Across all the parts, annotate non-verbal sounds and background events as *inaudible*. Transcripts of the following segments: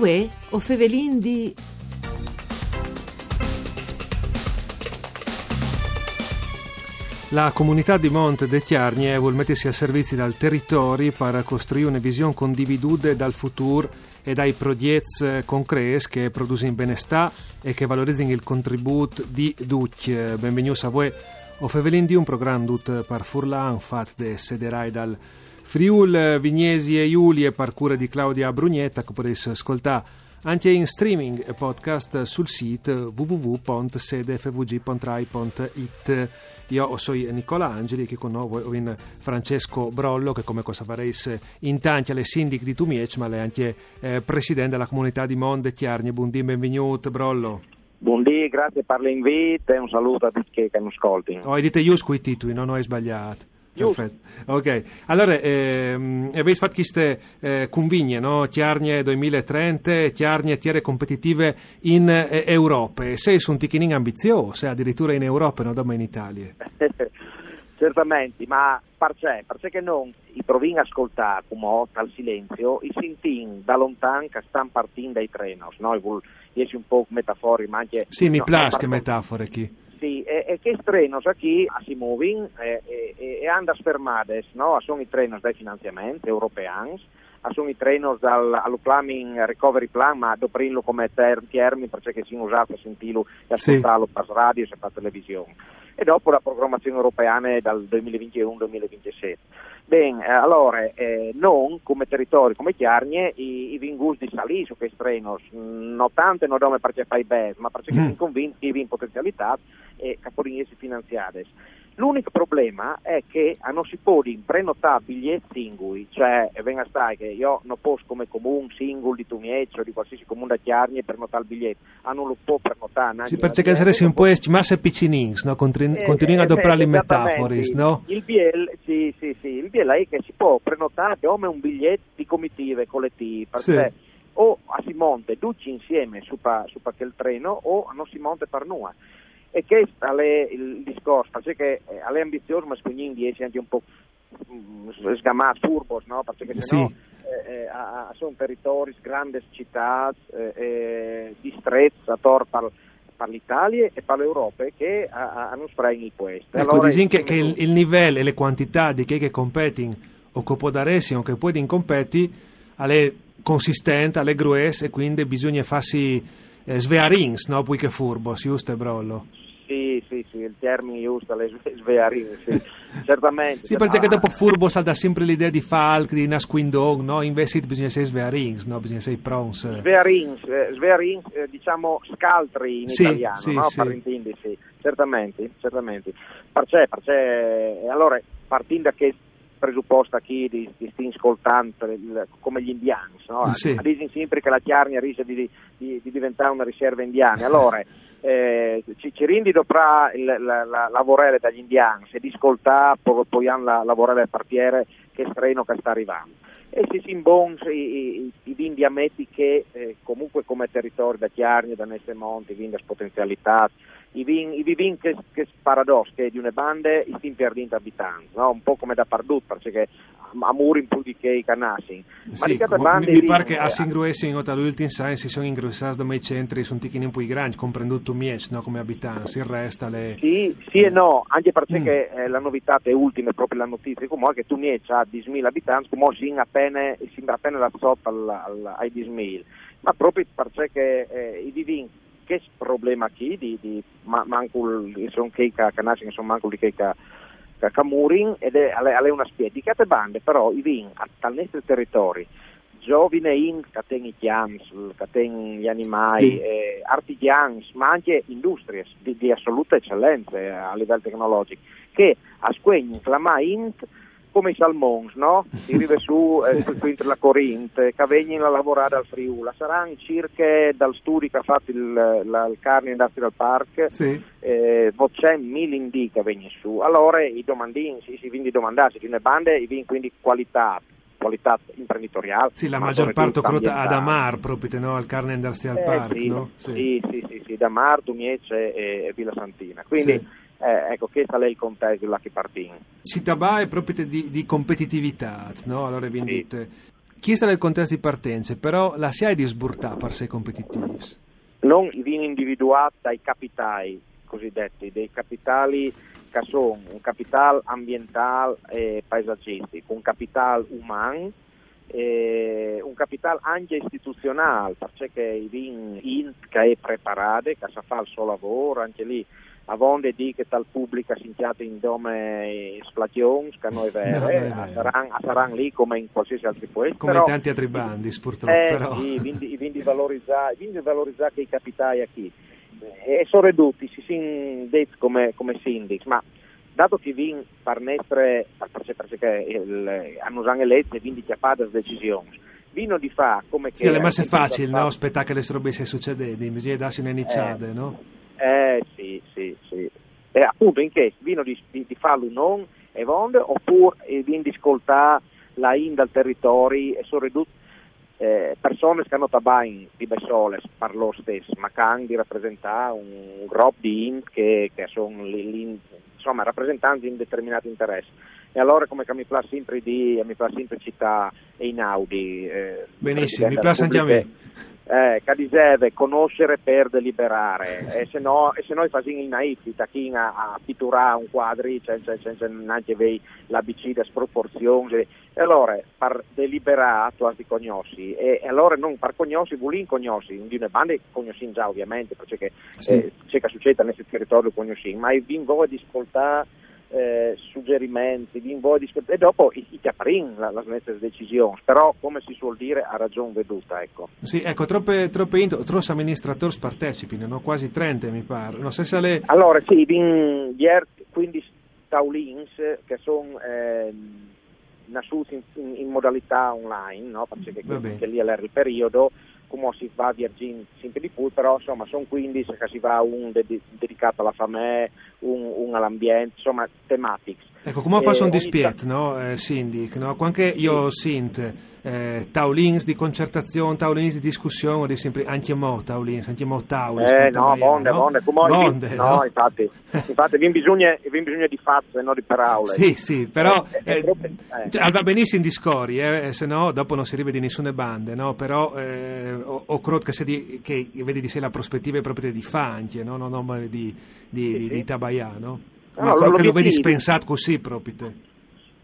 Uè, o fevelin di... La comunità di Monte de Chiarnie vuol mettersi a servizio dal territorio per costruire una visione condividuta dal futuro e dai progetti concreti che producono benestà e che valorizzano il contributo di tutti. Benvenuti a voi. O Fevelin di un programma per Furlan, fatto da sederai dal Friul, Vignesi e Iuli e per cura di Claudia Brugnetta che potete ascoltare anche in streaming e podcast sul sito www.sedefvg.rai.it. Io sono Nicola Angeli, che con noi ho Francesco Brollo, che come cosa farei in tanti alle sindic di Tumiec, ma è anche eh, presidente della comunità di Monde Chiarni. Buondì, benvenuto Brollo. Buondì, grazie per l'invito e un saluto a tutti che mi ascoltano. Oh, dite io i titoli, non ho sbagliato. Perfetto. Ok, allora ehm, avete fatto queste eh, convigne, no? Chiarnie 2030, Chiarnie tiere competitive in eh, Europa. Sei su un ticchinin ambizioso, addirittura in Europa, non no? in Italia. *laughs* Certamente, ma perché? Perché non i provin a ascoltare come dal silenzio, i sintin da lontano che stanno partendo dai treni, no? Riesci un po' metafori, ma anche... Sì, mi no, piace che metafore qui sì, e, che trenos aquí si muovono e, e, e hanno fermate, no? Sono i trenos dai finanziamenti europei, sono i trenos dal allo planning recovery plan, ma doprinlo come ter- termini perché si usati a sentirlo e ascoltarlo sì. per radio e per televisione. E dopo la programmazione europea dal 2021-2027. Bene, allora, eh, non come territorio, come Chiarnie, i, i vingus di salì su questi trenos, non tanto non dome perché fai bene, ma perché mm. sono convinti che in potenzialità e capolinesi finanziari. L'unico problema è che non si può prenotare biglietti singoli, cioè venga stai che io non posso come comune singolo di Tumieccio di qualsiasi comune da Chiarni prenotare il biglietto, ah non lo può prenotare. Sì, perché saresti un po' massa piccinins, no? Eh, continuano ad operare eh, le metafore, no? Il BL, sì, sì, sì, il BL è che si può prenotare come un biglietto di comitive collettive, perché sì. o a si monte tutti insieme su, pa, su quel treno o non si monte per noi. E questo è il discorso, perché è ambizioso, ma quindi riesce anche un po' mm, sgamato, furbos, no? Perché sì. no, eh, eh, sono territori, grandi città, eh, eh, distretti, attorno per, per l'Italia e per l'Europa che hanno spremi questo. Ecco, allora, dici che, che il, il, livello e le quantità di chi che competono o che può dare o che può competi è consistente, è gruesa e quindi bisogna farsi eh, svearins, no? Poi che furbo, si giusto Brollo? Sì, sì, il termine giusto, le svearins, *laughs* sì, certamente. sì, perché dopo furbo salta sempre l'idea di falc, di nasquindong, no? Invece bisogna essere svearins, no? Bisogna essere prons. Svearins, eh, svearins eh, diciamo scaltri in sì, italiano, sì, no? Sì. Per intendersi, certamente, certamente. Perché, perché, allora, partendo da che presupposta chi di, di sti ascoltando come gli indiani, no? Sì. dicono sempre che la Chiarnia rischia di, di, di, diventare una riserva indiana. Allora, *laughs* eh, ci, ci rindi dopo la, la, la, lavorare dagli indiani, se di ascoltare poi, hanno la lavorare del partiere che streno che sta arrivando. E si si imbons i, i, i vindi ammetti che eh, comunque come territorio da Chiarnia, da Neste Monti, vindi potenzialità, i vin, i vin che, che paradosso che di una bande i stiamo perdendo abitanti, no? un po' come da Pardut, perché a muri in più di che i canassi. Sì, mi, mi pare che a Singruesi in Ota l'ultim sai si sono ingrossati da mei centri, sono ticchini un po' grandi, comprendendo Miec, no? come abitanti, il resto le... Sì, sì e no, anche perché mm. eh, la novità è ultima, è proprio la notizia, come che tu Miec ha 10.000 abitanti, come si appena, si appena la sotto al, al, ai 10.000, ma proprio perché eh, i divini che problema qui di, di manco sono che che sono manco di che Camurin ed è, è una spia di cate bande però i vin a tal nostro territorio giovine in che ten i chiams che ten gli animali sì. eh, artigiani ma anche industrie di, di assoluta eccellenza eh, a livello tecnologico che a squegni inflammai int come i salmons, no? Si arriva su eh, su la Corinte, che vengono a lavorare al Friuli. Saranno circa dal studio che ha fatto il, la, il Carni Industrial Park, sì. eh, c'è mille indi che vengono su. Allora i domandini, si, si quindi domandarsi, di una bande, i vini quindi qualità qualità imprenditoriale. Sì, la maggior parte ad Amar, proprio no? al Carne Industrial eh, Park, sì, no? Sì, sì, sì, sì, sì da Mar, Dumiece e, e Villa Santina. Quindi sì. Eh, ecco, questo è il contesto che partiamo. Si tratta proprio di, di competitività, no? Allora vi sì. chi sta nel contesto di partenza, però la si ha di sburtà per sei competitivi? Non viene individuata dai capitali cosiddetti, dei capitali che sono un capitale ambientale e paesaggistico, un capitale umano un capitale anche istituzionale, perché i vin che è preparato, che sa fa il suo lavoro, anche lì a vonde di che tal pubblica si inchiate in dome splachions, che noi vere, no, saranno, *laughs* saranno lì come in qualsiasi altro posto. Come però, in tanti altri bandi, purtroppo. Eh, però. Sì, quindi, quindi valorizzare, quindi valorizzare che i capitali a chi. E sono ridotti, si sono detti come, come sindici, ma dato che vin parnestre, perché hanno già elette e quindi chiappate le decisioni, vino di fa come sì, che... Sì, ma è facile, no? Aspettare che le si succedano, bisogna darsi un'iniciata, eh, no? Eh, sì, sì, sì. E appunto in che vino di, di, di farlo non e vonde, oppure vino di ascoltare la in dal territorio e sono ridotti eh, persone che hanno tabain di Bessoles per loro stesso, ma che hanno di rappresentare un gruppo di int che, che sono insomma, rappresentanti di determinati interessi. E allora come che mi piace sempre di, mi piace sempre città e in Audi. Eh, Benissimo, mi piace anche a me eh, che deve conoscere per deliberare e se no, e se noi facciamo il naif a, a pitturare un quadro senza, senza neanche avere l'ABC da sproporzioni e allora per deliberare tu hai conosci e, e, allora non per conosci vuoi conosci in una banda conosci già ovviamente perché sì. eh, c'è che succede nel territorio conosci ma vi voi di ascoltare eh, suggerimenti, di invoi e dopo i, i caprin la, la stessa decisione, però come si suol dire ha ragione veduta. Ecco. Sì, ecco, troppe, troppe troppi amministratori partecipino, no? quasi 30 mi pare. So se le... Allora sì, in, ieri 15 taulins che sono eh, nascuti in, in, modalità online, no? perché lì era il periodo, come si va a Virgin sempre di più, però insomma sono 15 che si va un ded- dedicato alla famiglia, un, un all'ambiente, insomma tematics. Ecco, come fa un dispiet, no, eh, Sindic, no? Anche io sint eh, taulins di concertazione, taulins di discussione, di sempre, anche mo taulins, anche mo taulins. Eh, no, bonde, no? bonde, come bonde, no, no? infatti, *laughs* infatti vi bisogna, bisogna di fatto e non di parole. Sì, sì, però eh, eh, eh, cioè, va benissimo in discori, eh, se no dopo non si arriva di nessune bande, no? Però eh, o, o credo che, di, che vedi di sé la prospettiva proprio di Fanchi, no? Non no, di, di, sì, di, sì. di Tabaià, no? Ma no, quello che lo vedi spensato così proprio te.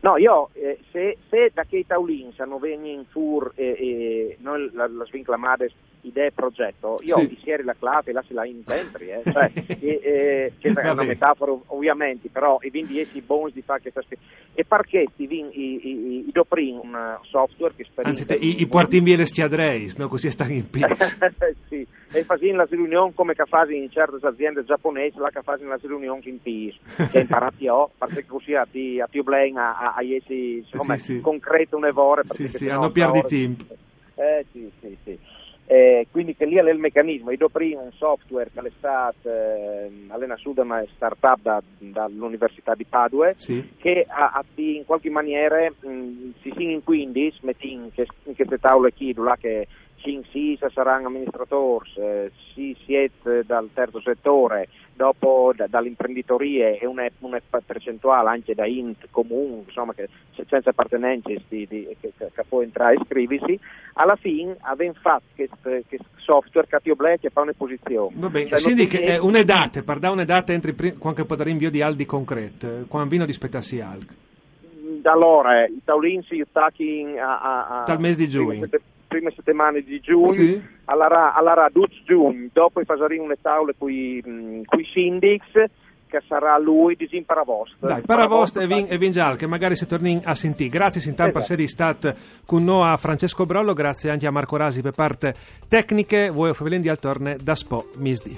No, io eh, se, se, da che taulins hanno venuto in fur e, e noi la, la svinclamate idee e progetto, io sì. ieri la clave la se la intentri, eh, cioè, *laughs* e, e, che è una metafora ovviamente, però i quindi essi bons di fare questa specie. E perché ti vin i, i, i doprin un software che sperimenta... Anzi, i, i porti in via le stiadreis, no? così stanno in *laughs* pizza. sì, e facendo la riunione come che fanno in certe aziende giapponesi, la che fanno la riunione in PIS, che imparati io, perché così a ti, a più bene a, a, insomma, sì, sì. concreto un evore. Sì, sì, hanno perdi tempo. Eh, sì, sì, sì. Eh, quindi che lì è il meccanismo, io prima un software che è stato eh, allena su da una startup da, dall'Università di Padua sì. che ha, ha, in qualche maniera mh, si in quindi metti in, queste tavole qui là che ci saranno amministratori, eh, si siete dal terzo settore, dopo da, dall'imprenditoria e una, una, percentuale anche da int comune, insomma, che, senza appartenenze di, di, che, che, può entrare e iscriversi, alla fine abbiamo fatto questo software che black e fa una posizione. Va bene, cioè, quindi è un'edate, per dare un'edate entri qualche po' da rinvio di Aldi concreto, quando vino di spettassi Alc. Allora, i taulini si attacchi a, a, a, dal mese di giugno prime settimane di giugno, sì. alla, alla 12 giugno, dopo faremo una tavola con i sindics che sarà lui di Paravost. Dai, Paravost e Vin, e Vin Gial, che magari si torni a sentire. Grazie Sintan esatto. per essere stato con noi a Francesco Brollo, grazie anche a Marco Rasi per parte tecniche, voi o Favelendi al torne da Spo Misdi.